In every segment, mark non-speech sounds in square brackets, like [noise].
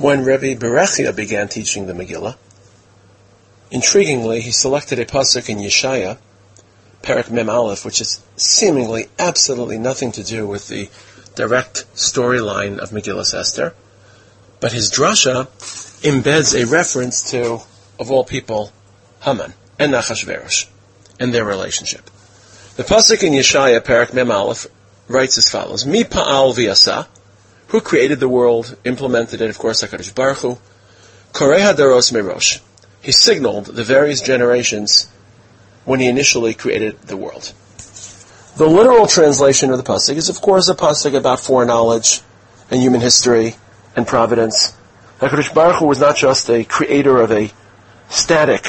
when Rebbe Berechia began teaching the Megillah, intriguingly, he selected a pasuk in Yeshaya, Perak Mem Aleph, which has seemingly absolutely nothing to do with the direct storyline of Megillah Esther, but his drasha embeds a reference to, of all people, Haman and Achashverosh and their relationship. The pasuk in Yeshaya, Perak Mem Aleph, writes as follows: Mi pa'al v'yasa, who created the world, implemented it, of course, Hakadosh Baruch Hu. Korei hadaros merosh. He signaled the various generations when he initially created the world. The literal translation of the pasuk is, of course, a pasuk about foreknowledge and human history and providence. Hakadosh Baruch Hu was not just a creator of a static,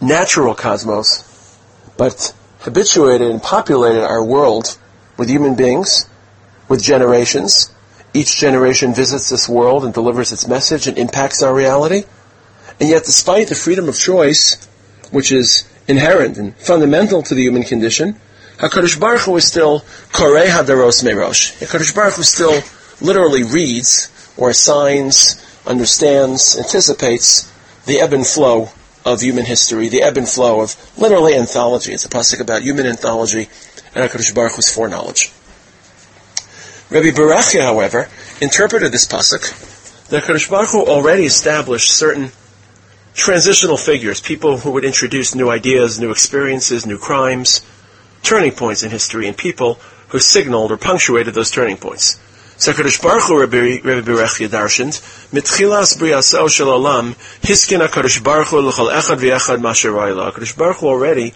natural cosmos, but habituated and populated our world with human beings, with generations. Each generation visits this world and delivers its message and impacts our reality. And yet, despite the freedom of choice, which is inherent and fundamental to the human condition, HaKadosh Baruch Hu is still Korei Hadaros Merosh. HaKadosh Baruch Hu still literally reads or assigns, understands, anticipates the ebb and flow of human history, the ebb and flow of literally anthology. It's a pasuk about human anthology and HaKadosh Baruch Hu's foreknowledge. Rabbi Berachia, however, interpreted this pasuk that HaKadosh Baruch Hu already established certain transitional figures, people who would introduce new ideas, new experiences, new crimes, turning points in history, and people who signaled or punctuated those turning points. So HaKadosh Baruch Hu, Rabbi, Rabbi Berechia darshaned, mitchilas briaseo shel olam, hiskin HaKadosh Baruch Hu l'chol echad v'echad masher HaKadosh Baruch Hu already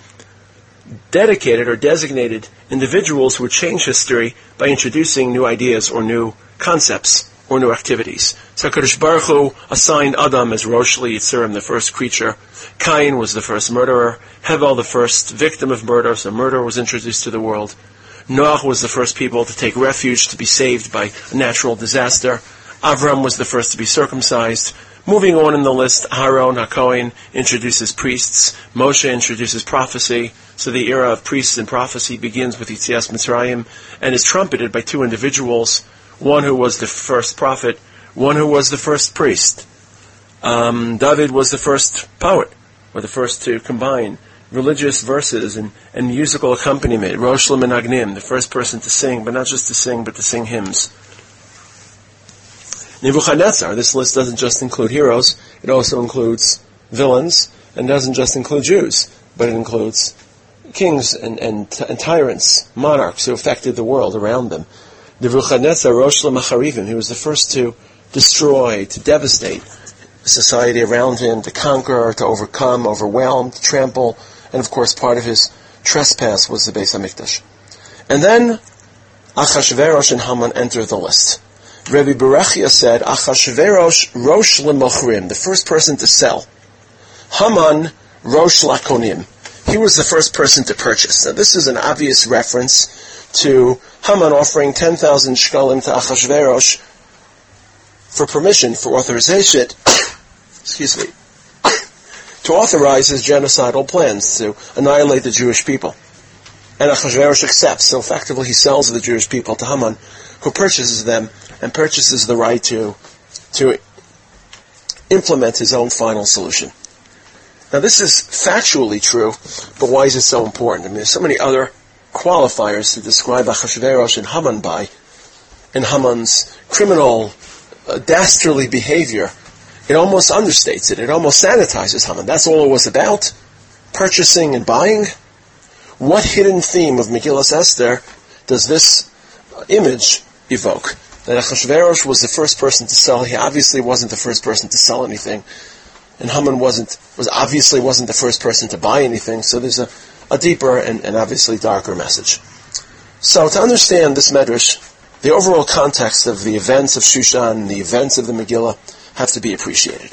dedicated or designated individuals who would change history by introducing new ideas or new concepts or new activities. So HaKadosh Baruch Hu assigned Adam as Rosh Yitzurim, the first creature. Cain was the first murderer. Hevel, the first victim of murder, so murder was introduced to the world. Noach was the first people to take refuge to be saved by a natural disaster. Avram was the first to be circumcised. Moving on in the list, Aaron HaKohen introduces priests. Moshe introduces prophecy. So the era of priests and prophecy begins with Yitzias Mitzrayim and is trumpeted by two individuals. One who was the first prophet, one who was the first priest. Um, David was the first poet, or the first to combine religious verses and, and musical accompaniment. Rosh Agnim, the first person to sing, but not just to sing, but to sing hymns. Nebuchadnezzar, this list doesn't just include heroes, it also includes villains, and doesn't just include Jews, but it includes kings and, and, and tyrants, monarchs who affected the world around them. Nebuchadnezzar, Rosh Lamacharivim, he was the first to destroy, to devastate society around him, to conquer, to overcome, overwhelm, to trample, and of course part of his trespass was the Beis Hamikdash. And then Achashverosh and Haman enter the list. Rabbi Berechia said, Achashverosh Rosh Lemochrim, the first person to sell. Haman Rosh Lakonim. He was the first person to purchase. Now this is an obvious reference to Haman offering 10,000 shkalim to Achashverosh for permission, for authorization, [coughs] excuse me, [coughs] to authorize his genocidal plans to annihilate the Jewish people. And Achashverosh accepts, so effectively he sells the Jewish people to Haman, who purchases them and purchases the right to, to implement his own final solution. Now this is factually true, but why is it so important? I mean, there's so many other qualifiers to describe Achashverosh and Haman by, and Haman's criminal, uh, dastardly behavior. It almost understates it. It almost sanitizes Haman. That's all it was about. Purchasing and buying. What hidden theme of Megillah Esther does this image evoke? that Achashverosh was the first person to sell. He obviously wasn't the first person to sell anything, and Haman wasn't was obviously wasn't the first person to buy anything. So there's a, a deeper and, and obviously darker message. So to understand this medrash, the overall context of the events of Shushan, the events of the Megillah, have to be appreciated.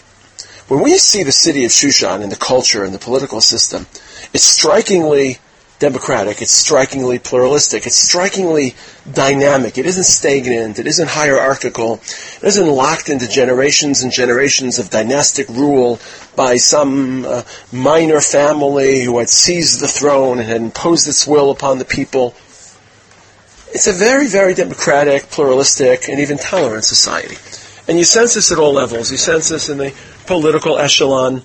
When we see the city of Shushan and the culture and the political system, it's strikingly democratic. It's strikingly pluralistic. It's strikingly dynamic. It isn't stagnant. It isn't hierarchical. It isn't locked into generations and generations of dynastic rule by some uh, minor family who had seized the throne and had imposed its will upon the people. It's a very, very democratic, pluralistic, and even tolerant society. And you sense this at all levels. You sense this in the political echelon.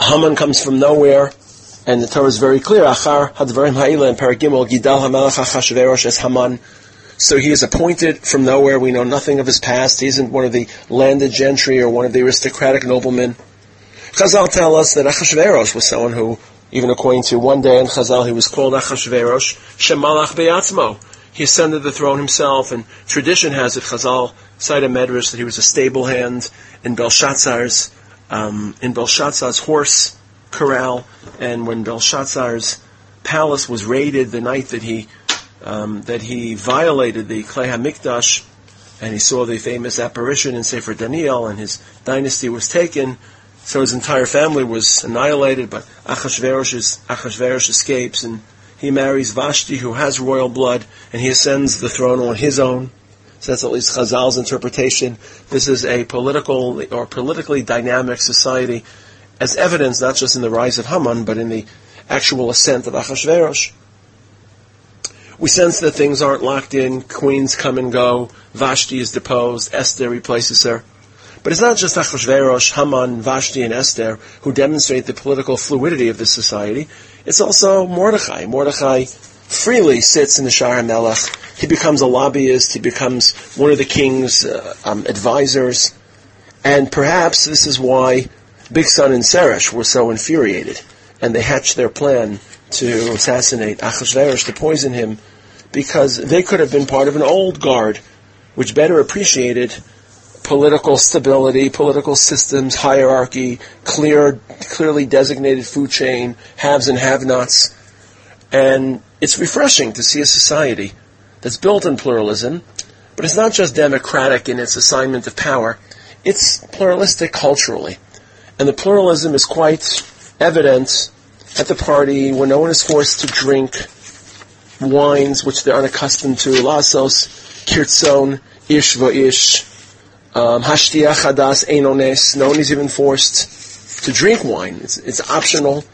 Haman comes from nowhere, and the Torah is very clear. Achar hadvarim ha'ila in Paragimel Gidal Hamelach Achashverosh as Haman. So he is appointed from nowhere. We know nothing of his past. He isn't one of the landed gentry or one of the aristocratic noblemen. Chazal tell us that Achashverosh was someone who, even according to one day in Chazal, he was called Achashverosh Shemalach Be'atzmo. He ascended the throne himself, and tradition has it, Chazal cite a medrash that he was a stable hand in Belshazzar's, um, in Belshazzar's horse corral, and when Belshazzar's palace was raided the night that he um, that he violated the Klei Hamikdash, and he saw the famous apparition in Sefer Daniel, and his dynasty was taken. So his entire family was annihilated, but Achashverosh, Achashverosh escapes, and he marries Vashti, who has royal blood, and he ascends the throne on his own. So that's at least Chazal's interpretation. This is a political or politically dynamic society, as evidence not just in the rise of Haman, but in the actual ascent of Achashverosh. We sense that things aren't locked in. Queens come and go. Vashti is deposed. Esther replaces her. But it's not just Achashverosh, Haman, Vashti, and Esther who demonstrate the political fluidity of this society. It's also Mordechai. Mordechai freely sits in the Shar Melech. He becomes a lobbyist. He becomes one of the king's uh, um, advisors. And perhaps this is why Bigsan and Seresh were so infuriated. And they hatched their plan to assassinate Achashverosh, to poison him, because they could have been part of an old guard, which better appreciated political stability, political systems, hierarchy, clear, clearly designated food chain, haves and have-nots. And it's refreshing to see a society that's built on pluralism, but it's not just democratic in its assignment of power, it's pluralistic culturally. And the pluralism is quite evident at the party where no one is forced to drink wines which they're unaccustomed to, lasos, kirtzon, ish ish, um, hashtiach hadas. No one is even forced to drink wine. It's, it's optional.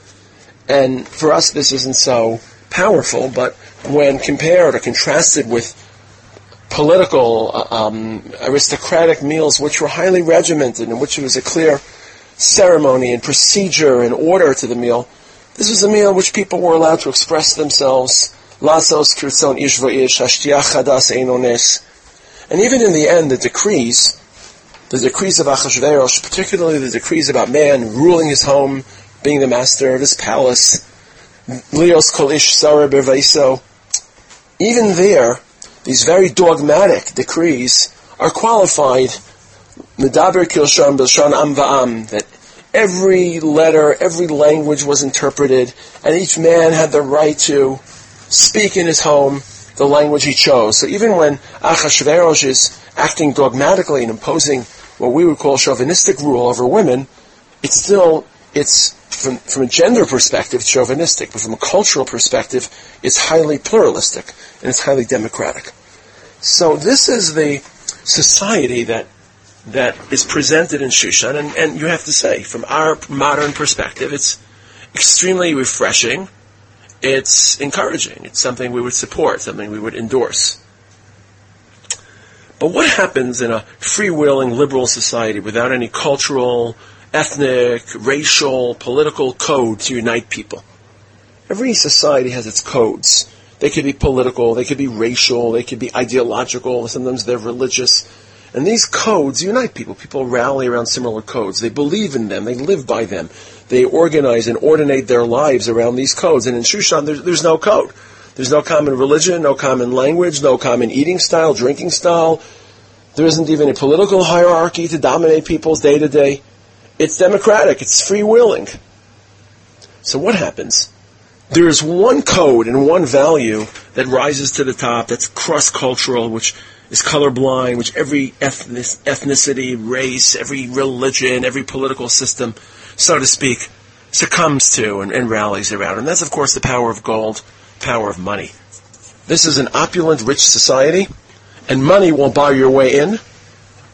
And for us, this isn't so powerful, but when compared or contrasted with political, uh, um, aristocratic meals, which were highly regimented, in which was a clear ceremony and procedure and order to the meal, this was a meal in which people were allowed to express themselves. Lasos. And even in the end, the decrees, the decrees of Achashverosh, particularly the decrees about man ruling his home, being the master of his palace, Leos kol ish sarah bervaiso, even there, these very dogmatic decrees are qualified Medaber kilshon b'lshon am va'am, that every letter, every language was interpreted, and each man had the right to speak in his home the language he chose. So even when Achashverosh is acting dogmatically and imposing what we would call chauvinistic rule over women, it's still, it's, from, from a gender perspective, it's chauvinistic, but from a cultural perspective, it's highly pluralistic, and it's highly democratic. So this is the society that that is presented in Shushan, and, and you have to say, from our modern perspective, it's extremely refreshing. It's encouraging. It's something we would support, something we would endorse. But what happens in a free-willing liberal society without any cultural, ethnic, racial, political code to unite people? Every society has its codes. They could be political, they could be racial, they could be ideological, sometimes they're religious. And these codes unite people. People rally around similar codes. They believe in them. They live by them. They organize and ordinate their lives around these codes. And in Shushan, there's, there's no code. There's no common religion, no common language, no common eating style, drinking style. There isn't even a political hierarchy to dominate people's day to day. It's democratic. It's free willing. So what happens? There is one code and one value that rises to the top that's cross cultural, which is colorblind, which every ethnic, ethnicity, race, every religion, every political system, so to speak, succumbs to and, and rallies around. And that's, of course, the power of gold, power of money. This is an opulent, rich society, and money will buy your way in.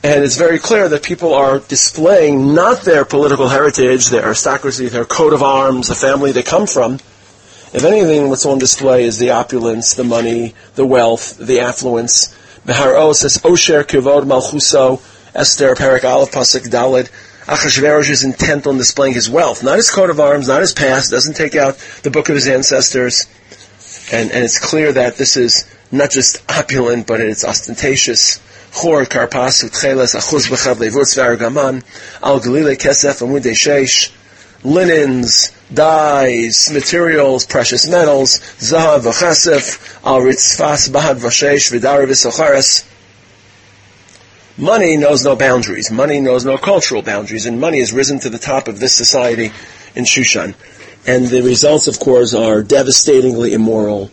And it's very clear that people are displaying not their political heritage, their aristocracy, their coat of arms, the family they come from. If anything, what's on display is the opulence, the money, the wealth, the affluence, Meharo says, Osher Kivod Malchuso, Esther, Parak Aleph, Pasuk Dalid. Achashverosh is intent on displaying his wealth, not his coat of arms, not his past, doesn't take out the book of his ancestors. And, and it's clear that this is not just opulent, but it's ostentatious. Chor, Karpas, Utcheles, Achuz B'chav Levutz V'Argaman, Al Galile Kesef, Amudei Sheish, linens, dyes, materials, precious metals, Zahav V'chasef, Al Ritzfas Bahad V'Sheish, V'Dar V'Sochares. Money knows no boundaries. Money knows no cultural boundaries, and money has risen to the top of this society in Shushan. And the results, of course, are devastatingly immoral.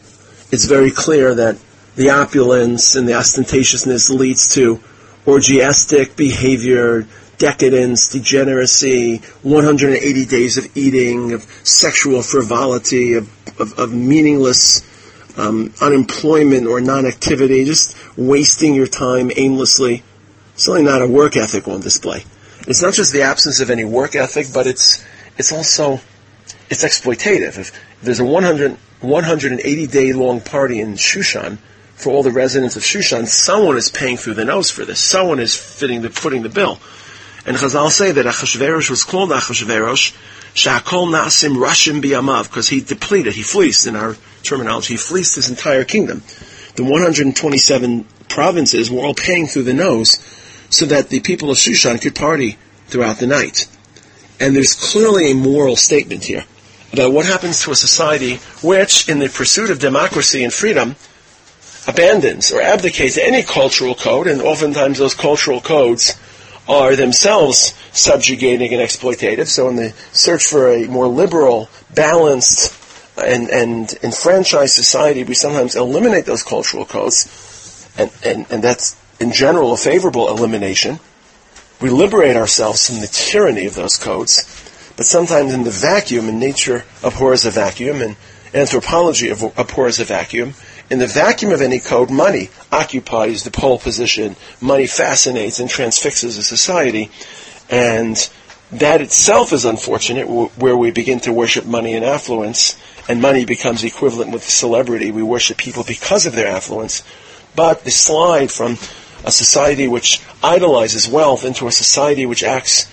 It's very clear that the opulence and the ostentatiousness leads to orgiastic behavior, decadence, degeneracy, 180 days of eating, of sexual frivolity, of, of, of meaningless um, unemployment or non-activity, just wasting your time aimlessly. Certainly not a work ethic on display. It's not just the absence of any work ethic, but it's it's also it's exploitative. If there's a 100, 180 day long party in Shushan for all the residents of Shushan, someone is paying through the nose for this. Someone is fitting the, footing the bill. And Chazal say that Achashverosh was called Achashverosh, Shakol Nasim Rashim Biyamav, because he depleted, he fleeced, in our terminology, he fleeced his entire kingdom. The 127 provinces were all paying through the nose so that the people of Shushan could party throughout the night. And there's clearly a moral statement here about what happens to a society which, in the pursuit of democracy and freedom, abandons or abdicates any cultural code, and oftentimes those cultural codes are themselves subjugating and exploitative. So, in the search for a more liberal, balanced, and, and enfranchised society, we sometimes eliminate those cultural codes, and, and, and that's in general a favorable elimination. We liberate ourselves from the tyranny of those codes, but sometimes in the vacuum, and nature abhors a vacuum, and anthropology abhors a vacuum. In the vacuum of any code, money occupies the pole position. Money fascinates and transfixes a society, and that itself is unfortunate, where we begin to worship money and affluence, and money becomes equivalent with celebrity. We worship people because of their affluence. But the slide from a society which idolizes wealth into a society which acts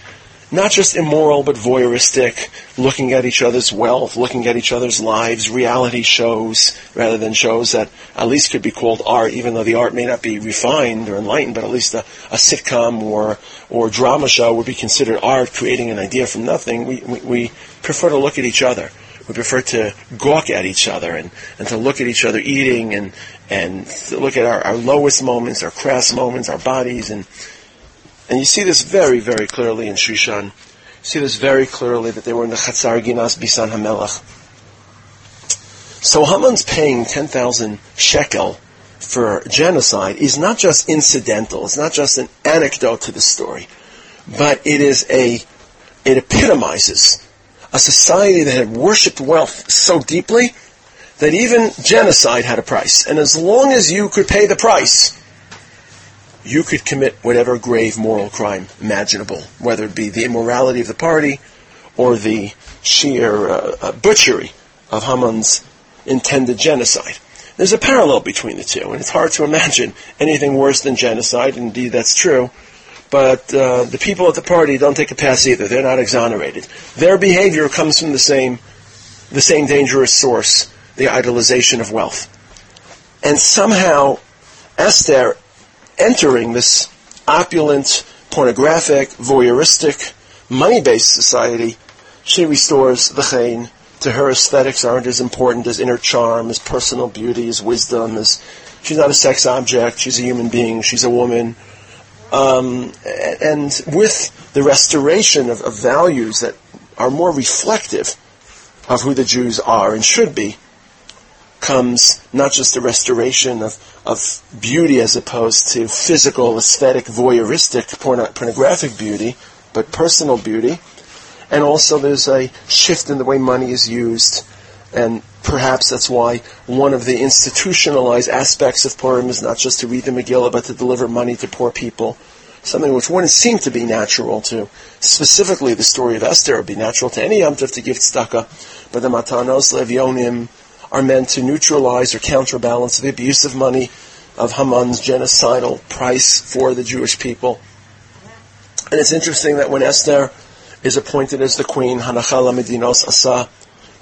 not just immoral but voyeuristic, looking at each other's wealth, looking at each other's lives, reality shows rather than shows that at least could be called art, even though the art may not be refined or enlightened, but at least a, a sitcom or or drama show would be considered art, creating an idea from nothing. We, we, we prefer to look at each other. We prefer to gawk at each other and, and to look at each other eating and and look at our, our lowest moments, our crass moments, our bodies and and you see this very, very clearly in Shushan. You see this very clearly that they were in the Chatzar Ginas Bisan Hamelach. So Haman's paying 10,000 shekel for genocide is not just incidental, it's not just an anecdote to the story, but it is a, it epitomizes a society that had worshipped wealth so deeply that even genocide had a price. And as long as you could pay the price, you could commit whatever grave moral crime imaginable, whether it be the immorality of the party or the sheer uh, uh, butchery of Haman's intended genocide. There's a parallel between the two, and it's hard to imagine anything worse than genocide. Indeed, that's true. But uh, the people at the party don't take a pass either. They're not exonerated. Their behavior comes from the same, the same dangerous source, the idolization of wealth. And somehow, Esther entering this opulent, pornographic, voyeuristic, money-based society, she restores the chayin. To her, aesthetics aren't as important as inner charm, as personal beauty, as wisdom. As she's not a sex object. She's a human being. She's a woman. Um, and with the restoration of, of values that are more reflective of who the Jews are and should be, comes not just the restoration of, of beauty as opposed to physical, aesthetic, voyeuristic, porno- pornographic beauty, but personal beauty. And also there's a shift in the way money is used. And perhaps that's why one of the institutionalized aspects of Purim is not just to read the Megillah, but to deliver money to poor people. Something which wouldn't seem to be natural to, specifically the story of Esther, would be natural to any Yom to give tzedakah. But the Matanos Levionim, are meant to neutralize or counterbalance the abuse of money of Haman's genocidal price for the Jewish people. And it's interesting that when Esther is appointed as the queen, Hanachala Medinos Asa,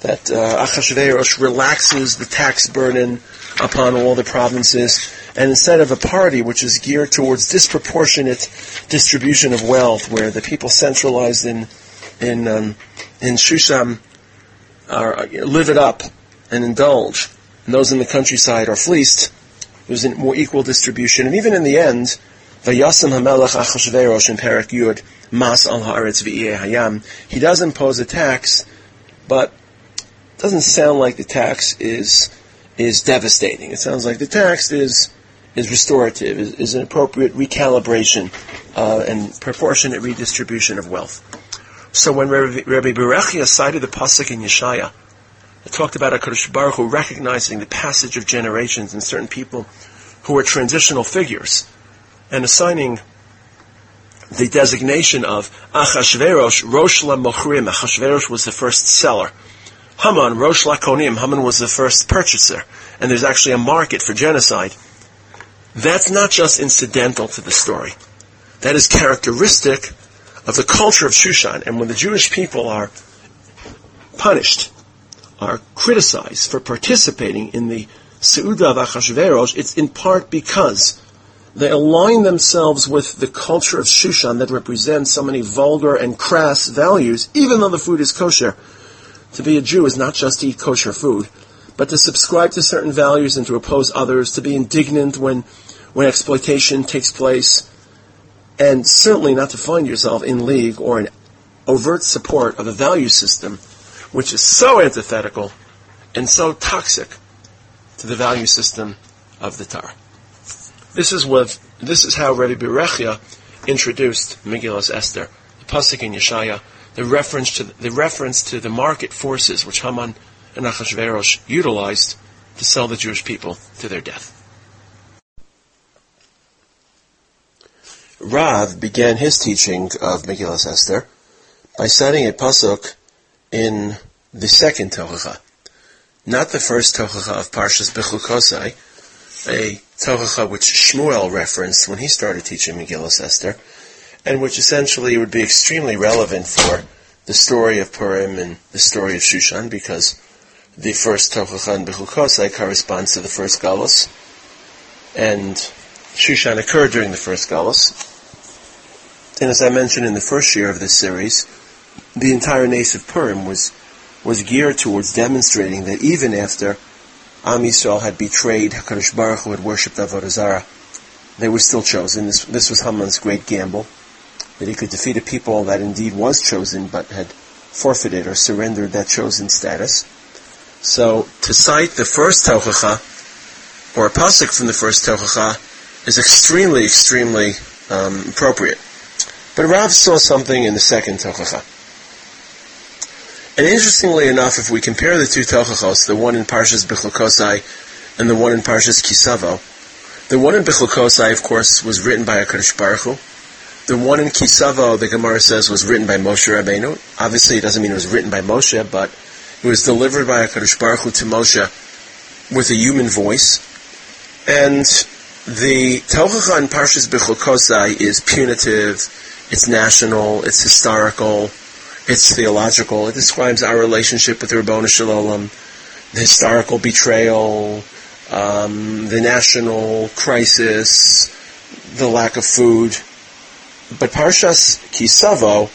that uh, Achashverosh relaxes the tax burden upon all the provinces, and instead of a party which is geared towards disproportionate distribution of wealth, where the people centralized in in um, in Shushan are live it up and indulge, and those in the countryside are fleeced. There's a more equal distribution, and even in the end, Yud Mas. He does impose a tax, but doesn't sound like the tax is is devastating. It sounds like the tax is is restorative, is, is an appropriate recalibration uh, and proportionate redistribution of wealth. So when Rabbi, Rabbi Berechia cited the pasuk in Yeshaya, it talked about Hakadosh Baruch Hu recognizing the passage of generations and certain people who were transitional figures, and assigning the designation of Achashverosh Rosh LaMochrim. Achashverosh was the first seller. Haman, Rosh Lakonim, Haman was the first purchaser, and there's actually a market for genocide. That's not just incidental to the story. That is characteristic of the culture of Shushan. And when the Jewish people are punished, are criticized for participating in the Seudah of it's in part because they align themselves with the culture of Shushan that represents so many vulgar and crass values, even though the food is kosher. To be a Jew is not just to eat kosher food, but to subscribe to certain values and to oppose others, to be indignant when, when exploitation takes place, and certainly not to find yourself in league or in overt support of a value system which is so antithetical and so toxic to the value system of the Torah. This is what this is how Rabbi Berechia introduced Megillas Esther, the pasuk in Yeshaya, the reference to the reference to the market forces which Haman and Achashverosh utilized to sell the Jewish people to their death. Rav began his teaching of Megillas Esther by citing a pasuk in the second Tochacha, not the first Tochacha of Parshas Bechukosai, a Tochacha which Shmuel referenced when he started teaching Megillas Esther, and which essentially would be extremely relevant for the story of Purim and the story of Shushan, because the first Tochacha and Bechukosai corresponds to the first Galus, and Shushan occurred during the first Galus. And as I mentioned in the first year of this series, the entire Nes of Purim was, was geared towards demonstrating that even after Am Yisrael had betrayed HaKadosh Baruch Hu had worshipped Avodah Zarah, they were still chosen. This, this was Haman's great gamble that he could defeat a people that indeed was chosen but had forfeited or surrendered that chosen status. So to cite the first Tochacha, or a pasuk from the first Tochacha, is extremely, extremely um, appropriate. But Rav saw something in the second Tochacha. And interestingly enough, if we compare the two Tochachos, the one in Parshas Bechukosai and the one in Parshas Kisavo, the one in Bechukosai, of course, was written by HaKadosh Baruch Hu, the one in Kisavo, the Gemara says, was written by Moshe Rabbeinu. Obviously, it doesn't mean it was written by Moshe, but it was delivered by HaKadosh Baruch Hu to Moshe with a human voice. And the Tochacha in Parshas Bechokosai is punitive, it's national, it's historical, it's theological. It describes our relationship with the Ribono Shel Olam, the historical betrayal, um, the national crisis, the lack of food, but Parshas Kisavo,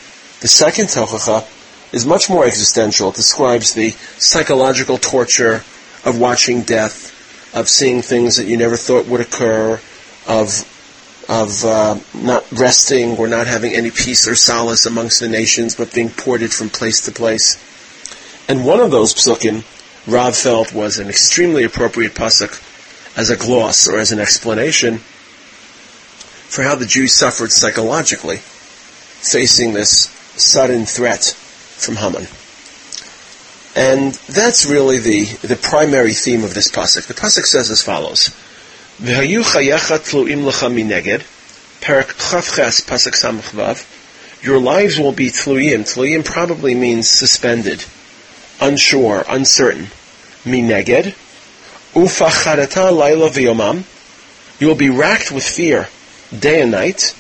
the second Tochacha, is much more existential. It describes the psychological torture of watching death, of seeing things that you never thought would occur, of of uh, not resting or not having any peace or solace amongst the nations, but being ported from place to place. And one of those psukim, Rav felt was an extremely appropriate pasuk as a gloss or as an explanation for how the Jews suffered psychologically facing this sudden threat from Haman. And that's really the, the primary theme of this pasuk. The pasuk says as follows: "V'hayu chayecha tluim lecha mineged." Samachvav. Your lives will be tluyim. Tluyim probably means suspended, unsure, uncertain. Mineged. Ufacharata laila v'yomam You will be racked with fear day and night.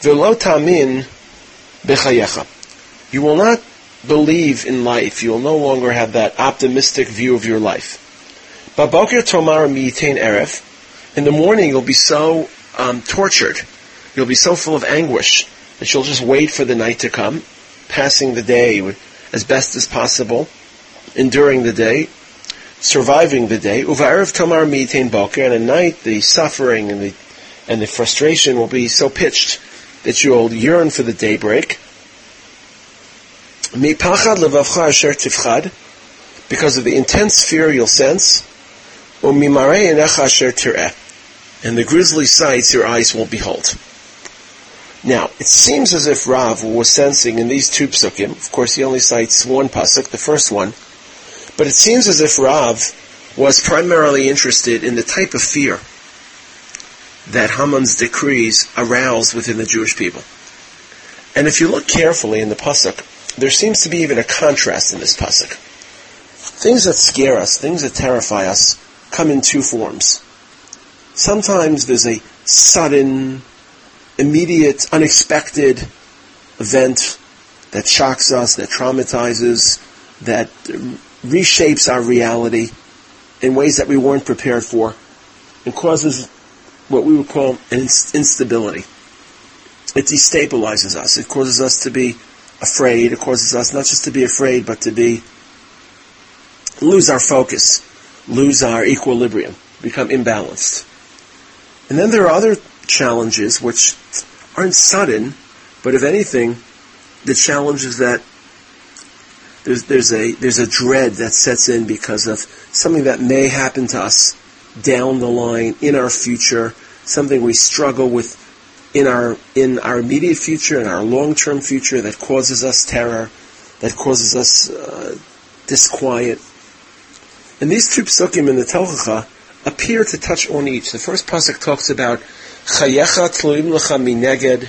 Velo tamin bechayecha. You will not believe in life. You will no longer have that optimistic view of your life. Baboker tomar miyitain erev. In the morning, you'll be so um, tortured. You'll be so full of anguish that you'll just wait for the night to come, passing the day as best as possible, enduring the day, surviving the day. Uvarev tomar miyitain boker. And at night, the suffering and the and the frustration will be so pitched that you'll yearn for the daybreak. Because of the intense fear you'll sense, and the grisly sights your eyes won't behold. Now, it seems as if Rav was sensing in these two psukim, of course he only cites one pasuk, the first one, but it seems as if Rav was primarily interested in the type of fear that Haman's decrees arouse within the Jewish people. And if you look carefully in the pasuk, there seems to be even a contrast in this pasuk. Things that scare us, things that terrify us, come in two forms. Sometimes there's a sudden, immediate, unexpected event that shocks us, that traumatizes, that reshapes our reality in ways that we weren't prepared for, and causes what we would call an instability. It destabilizes us. It causes us to be afraid. It causes us not just to be afraid, but to be lose our focus, lose our equilibrium, become imbalanced. And then there are other challenges which aren't sudden, but if anything, the challenge is that there's, there's a there's a dread that sets in because of something that may happen to us down the line in our future, something we struggle with in our in our immediate future and our long-term future that causes us terror, that causes us uh, disquiet. And these two psukim in the Tochacha appear to touch on each. The first pasuk talks about chayecha tluim lecha mineged.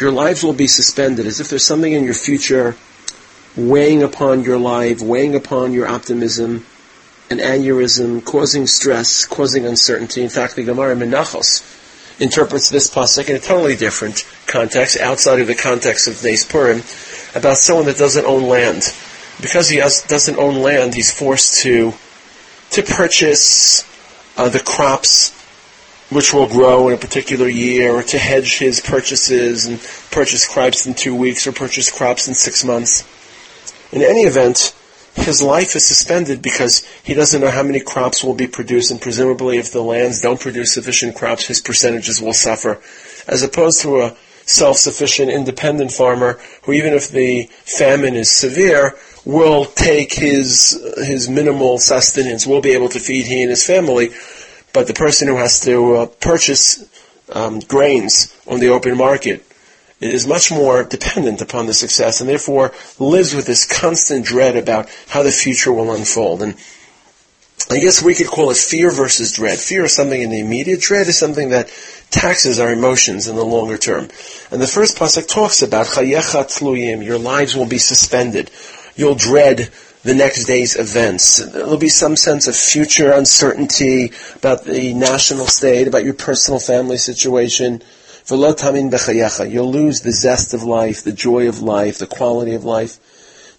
Your lives will be suspended, as if there's something in your future weighing upon your life, weighing upon your optimism, an aneurysm, causing stress, causing uncertainty. In fact, the Gemara Menachos interprets this pasuk in a totally different context, outside of the context of Nes Purim, about someone that doesn't own land. Because he has, doesn't own land, he's forced to to purchase uh, the crops which will grow in a particular year, or to hedge his purchases and purchase crops in two weeks, or purchase crops in six months. In any event, his life is suspended because he doesn't know how many crops will be produced, and presumably if the lands don't produce sufficient crops, his percentages will suffer. As opposed to a self-sufficient independent farmer who even if the famine is severe, will take his, his minimal sustenance, will be able to feed he and his family. But the person who has to uh, purchase um, grains on the open market is much more dependent upon the success and therefore lives with this constant dread about how the future will unfold. And I guess we could call it fear versus dread. Fear is something in the immediate, dread is something that taxes our emotions in the longer term. And the first pasuk talks about chayecha tluyim, your lives will be suspended. You'll dread the next day's events. There'll be some sense of future uncertainty about the national state, about your personal family situation. You'll lose the zest of life, the joy of life, the quality of life.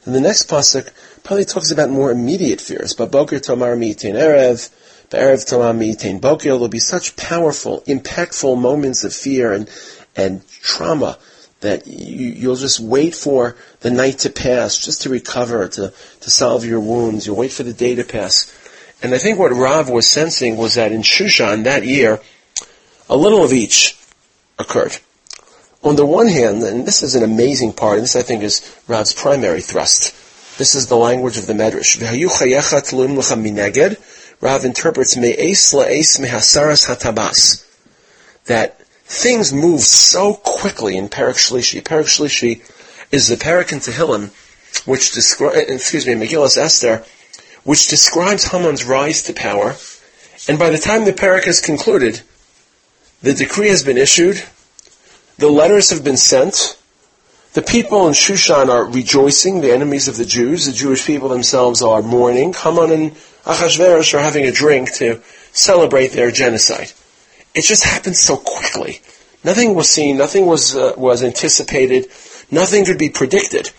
Then the next pasuk probably talks about more immediate fears. But boker tomar mitain erev, There'll be such powerful, impactful moments of fear and and trauma that you, will just wait for the night to pass, just to recover, to to solve your wounds. You'll wait for the day to pass. And I think what Rav was sensing was that in Shushan that year, a little of each occurred. On the one hand, and this is an amazing part, and this I think is Rav's primary thrust. This is the language of the Medrash. Rav interprets me'es la'es mehasaras hatabas. That things move so quickly in Parak Shlishi. Parak Shlishi is the Parak in Tehillim, which describes, eh, excuse me, Megillas Esther, which describes Haman's rise to power. And by the time the Parak is concluded, the decree has been issued. The letters have been sent. The people in Shushan are rejoicing, the enemies of the Jews. The Jewish people themselves are mourning. Haman and Achashverosh are having a drink to celebrate their genocide. it just happened so quickly. Nothing was seen, nothing was, uh, was anticipated, nothing could be predicted.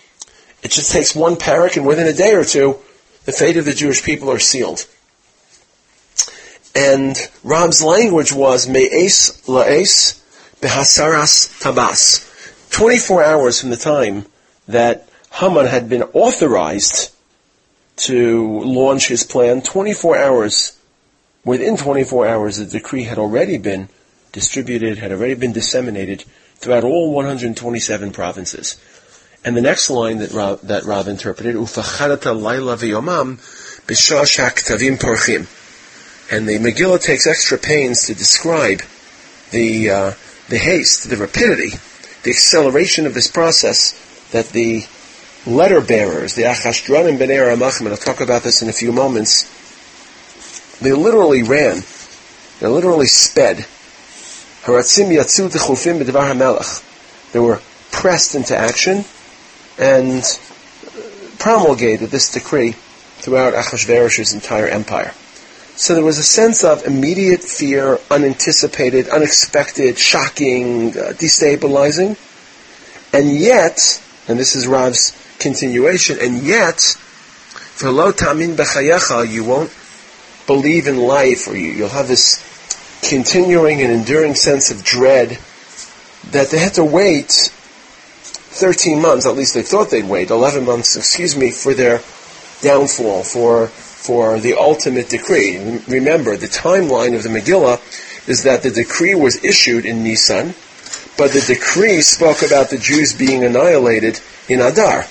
It just takes one parak, and within a day or two, the fate of the Jewish people are sealed. And Rav's language was me'es la'es behasaras tabas. 24 hours from the time that Haman had been authorized to launch his plan, 24 hours, within 24 hours, the decree had already been distributed, had already been disseminated throughout all 127 provinces. And the next line that Rav, that Rav interpreted, Ufacharata laila v'yomam b'shashak tavim porchim. And the Megillah takes extra pains to describe the, uh, the haste, the rapidity, the acceleration of this process that the letter bearers, the Achashdranim B'nei Ramachim, and I'll talk about this in a few moments, they literally ran. They literally sped. Haratzim. They were pressed into action and promulgated this decree throughout Achashverosh's entire empire. So there was a sense of immediate fear, unanticipated, unexpected, shocking, uh, destabilizing, and yet, and this is Rav's continuation, and yet, for lo tamin bechayecha, you won't believe in life, or you, you'll have this continuing and enduring sense of dread that they had to wait 13 months, at least they thought they'd wait, 11 months, excuse me, for their downfall, for, for the ultimate decree. Remember, the timeline of the Megillah is that the decree was issued in Nisan, but the decree spoke about the Jews being annihilated in Adar.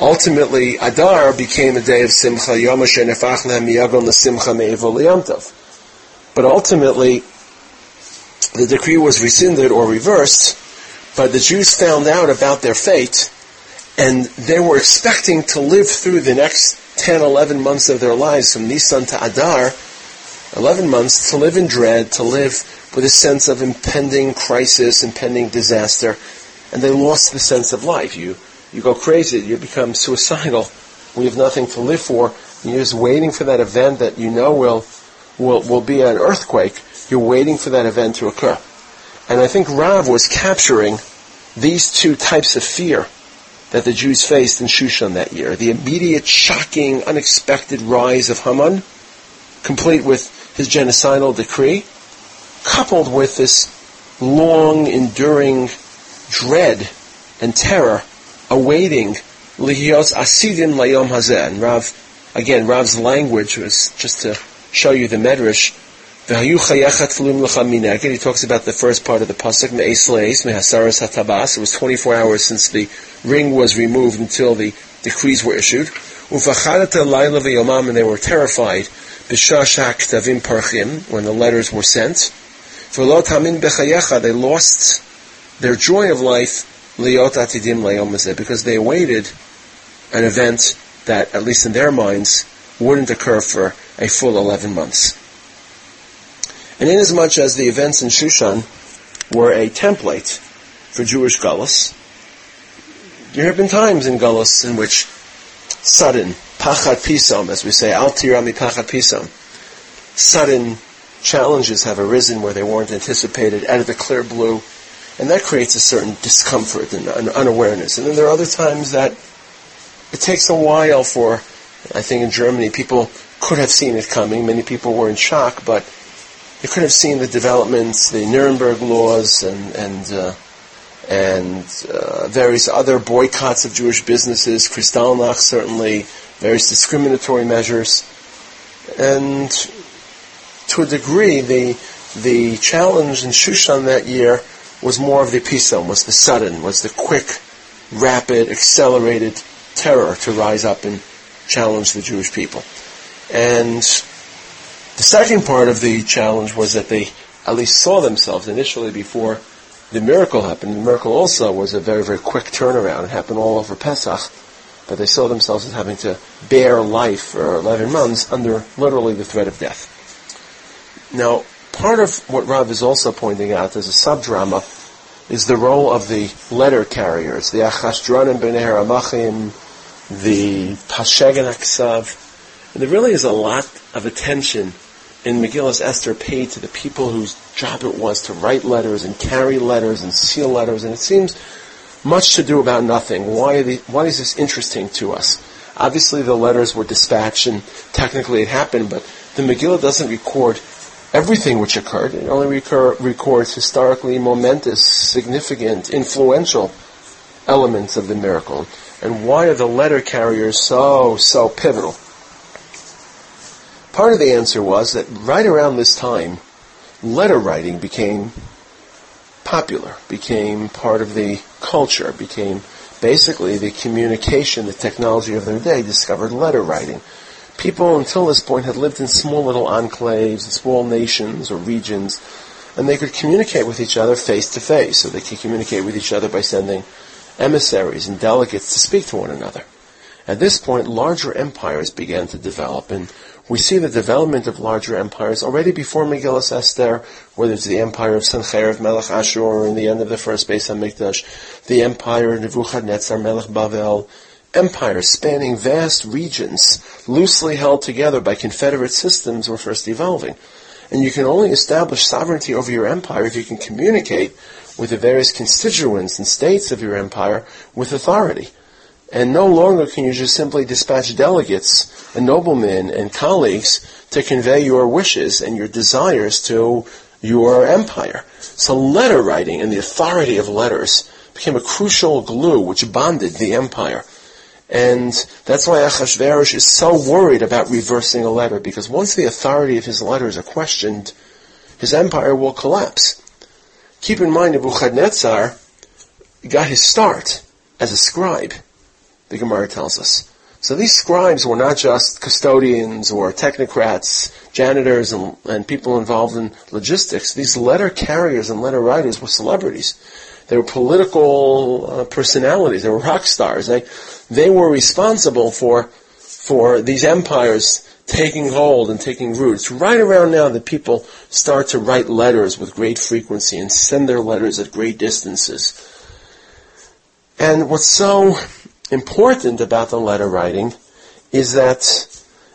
Ultimately, Adar became a day of Simcha, Yom Nefach Lehem L'Simcha But ultimately, the decree was rescinded or reversed, but the Jews found out about their fate, and they were expecting to live through the next 10, 11 months of their lives, from Nisan to Adar, 11 months, to live in dread, to live with a sense of impending crisis, impending disaster, and they lost the sense of life. You, you go crazy, you become suicidal We have nothing to live for, you're just waiting for that event that you know will, will, will be an earthquake. You're waiting for that event to occur. And I think Rav was capturing these two types of fear that the Jews faced in Shushan that year. The immediate, shocking, unexpected rise of Haman, complete with his genocidal decree, coupled with this long, enduring dread and terror awaiting Lihios Asidim Layom Hazeh. And Rav, again, Rav's language was just to show you the Medrash, he talks about the first part of the pasuk. It was 24 hours since the ring was removed until the decrees were issued. and they were terrified. When the letters were sent. They lost their joy of life, because they awaited an event that, at least in their minds, wouldn't occur for a full 11 months. And inasmuch as the events in Shushan were a template for Jewish Gullus, there have been times in Gullus in which sudden, pachat pisam, as we say, al tirami pachat pisam, sudden challenges have arisen where they weren't anticipated out of the clear blue, and that creates a certain discomfort and unawareness. And then there are other times that it takes a while for, I think in Germany, people could have seen it coming. Many people were in shock, but they could have seen the developments, the Nuremberg laws, and and uh, and uh, various other boycotts of Jewish businesses, Kristallnacht certainly, various discriminatory measures, and to a degree, the the challenge in Shushan that year was more of the episome, was the sudden, was the quick, rapid, accelerated terror to rise up and challenge the Jewish people. And the second part of the challenge was that they at least saw themselves initially before the miracle happened. The miracle also was a very, very quick turnaround. It happened all over Pesach, but they saw themselves as having to bear life for 11 months under literally the threat of death. Now, part of what Rav is also pointing out as a subdrama is the role of the letter carriers, the Achashdranim B'nei Ramachim, the Pashegan Aksav, and there really is a lot of attention in Megillus Esther paid to the people whose job it was to write letters and carry letters and seal letters, and it seems much to do about nothing. Why, the, why is this interesting to us? Obviously, the letters were dispatched, and technically it happened, but the Megillah doesn't record everything which occurred. It only recur, records historically momentous, significant, influential elements of the miracle. And why are the letter carriers so, so pivotal? Part of the answer was that right around this time, letter writing became popular, became part of the culture, became basically the communication, the technology of their day discovered letter writing. People until this point had lived in small little enclaves, small nations or regions, and they could communicate with each other face to face. So they could communicate with each other by sending emissaries and delegates to speak to one another. At this point, larger empires began to develop, and we see the development of larger empires already before Megillah Esther, whether it's the empire of Sennacherib Melech Ashur in the end of the first Beis Hamikdash, the empire of Nebuchadnezzar Melech Bavel, empires spanning vast regions, loosely held together by confederate systems, were first evolving. And you can only establish sovereignty over your empire if you can communicate with the various constituents and states of your empire with authority. And no longer can you just simply dispatch delegates and noblemen and colleagues to convey your wishes and your desires to your empire. So letter writing and the authority of letters became a crucial glue which bonded the empire. And that's why Achashverosh is so worried about reversing a letter, because once the authority of his letters are questioned, his empire will collapse. Keep in mind, Nebuchadnezzar got his start as a scribe the Gemara tells us. So these scribes were not just custodians or technocrats, janitors, and, and people involved in logistics. These letter carriers and letter writers were celebrities. They were political uh, personalities. They were rock stars. They, they were responsible for, for these empires taking hold and taking root. It's right around now that people start to write letters with great frequency and send their letters at great distances. And what's so important about the letter writing is that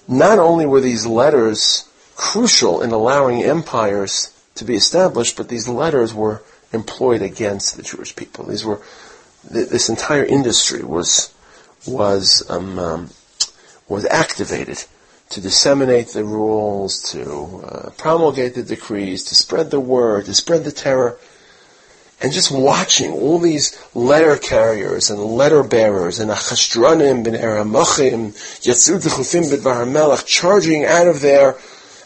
not only were these letters crucial in allowing empires to be established, but these letters were employed against the Jewish people. These were this entire industry was was um, um, was activated to disseminate the rules, to uh, promulgate the decrees, to spread the word, to spread the terror and just watching all these letter carriers and letter bearers and achashdranim ben eramachim yatzud chufim b'dvar melech charging out of their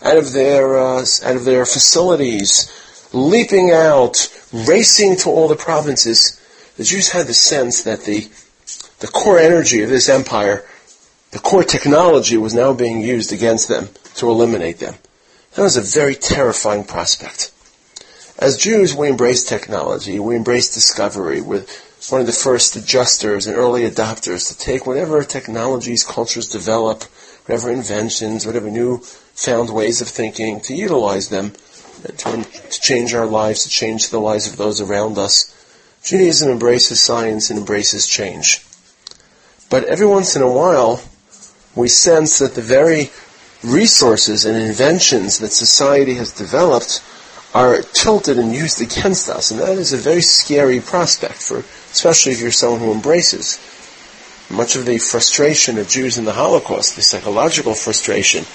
out of their uh, out of their facilities, leaping out, racing to all the provinces. The Jews had the sense that the the core energy of this empire, the core technology, was now being used against them to eliminate them. That was a very terrifying prospect. As Jews, we embrace technology, we embrace discovery. We're one of the first adjusters and early adopters to take whatever technologies cultures develop, whatever inventions, whatever new found ways of thinking, to utilize them to, to change our lives, to change the lives of those around us. Judaism embraces science and embraces change. But every once in a while, we sense that the very resources and inventions that society has developed are tilted and used against us, and that is a very scary prospect for, especially if you're someone who embraces. Much of the frustration of Jews in the Holocaust, the psychological frustration,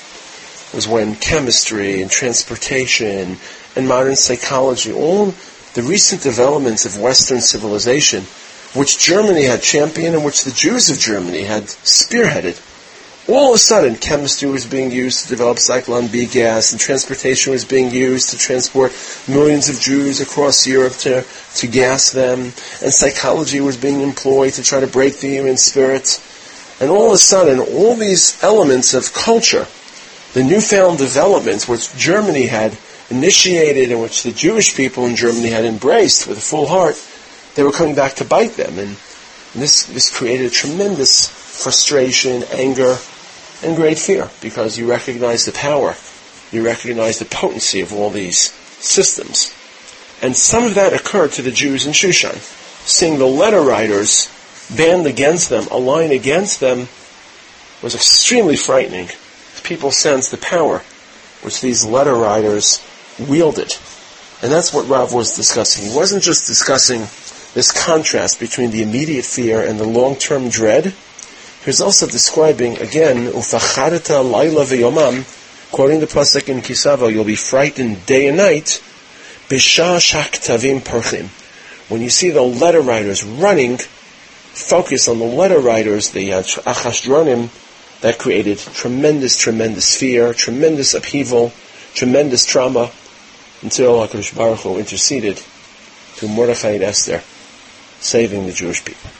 was when chemistry and transportation and modern psychology, all the recent developments of Western civilization, which Germany had championed and which the Jews of Germany had spearheaded, all of a sudden, chemistry was being used to develop Zyklon B gas, and transportation was being used to transport millions of Jews across Europe to, to gas them, and psychology was being employed to try to break the human spirit. And all of a sudden, all these elements of culture, the newfound developments which Germany had initiated and which the Jewish people in Germany had embraced with a full heart, they were coming back to bite them. And this, this created tremendous frustration, anger, and great fear because you recognize the power, you recognize the potency of all these systems. And some of that occurred to the Jews in Shushan. Seeing the letter writers band against them, align against them, was extremely frightening. People sensed the power which these letter writers wielded. And that's what Rav was discussing. He wasn't just discussing this contrast between the immediate fear and the long-term dread. He's also describing, again, Ufacharita laila v'yomam, quoting the pasuk in Kisavo, you'll be frightened day and night, Bishah tavim perchim. When you see the letter writers running, focus on the letter writers, the Achashdranim, that created tremendous, tremendous fear, tremendous upheaval, tremendous trauma, until HaKadosh Baruch Hu interceded to Mordechai and Esther, saving the Jewish people.